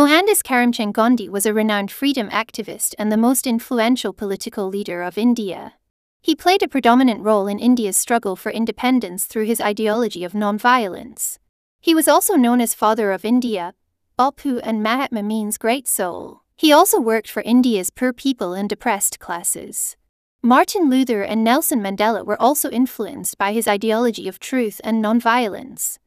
Mohandas Karamchand Gandhi was a renowned freedom activist and the most influential political leader of India. He played a predominant role in India's struggle for independence through his ideology of nonviolence. He was also known as Father of India. Bapu and Mahatma means great soul. He also worked for India's poor people and depressed classes. Martin Luther and Nelson Mandela were also influenced by his ideology of truth and nonviolence.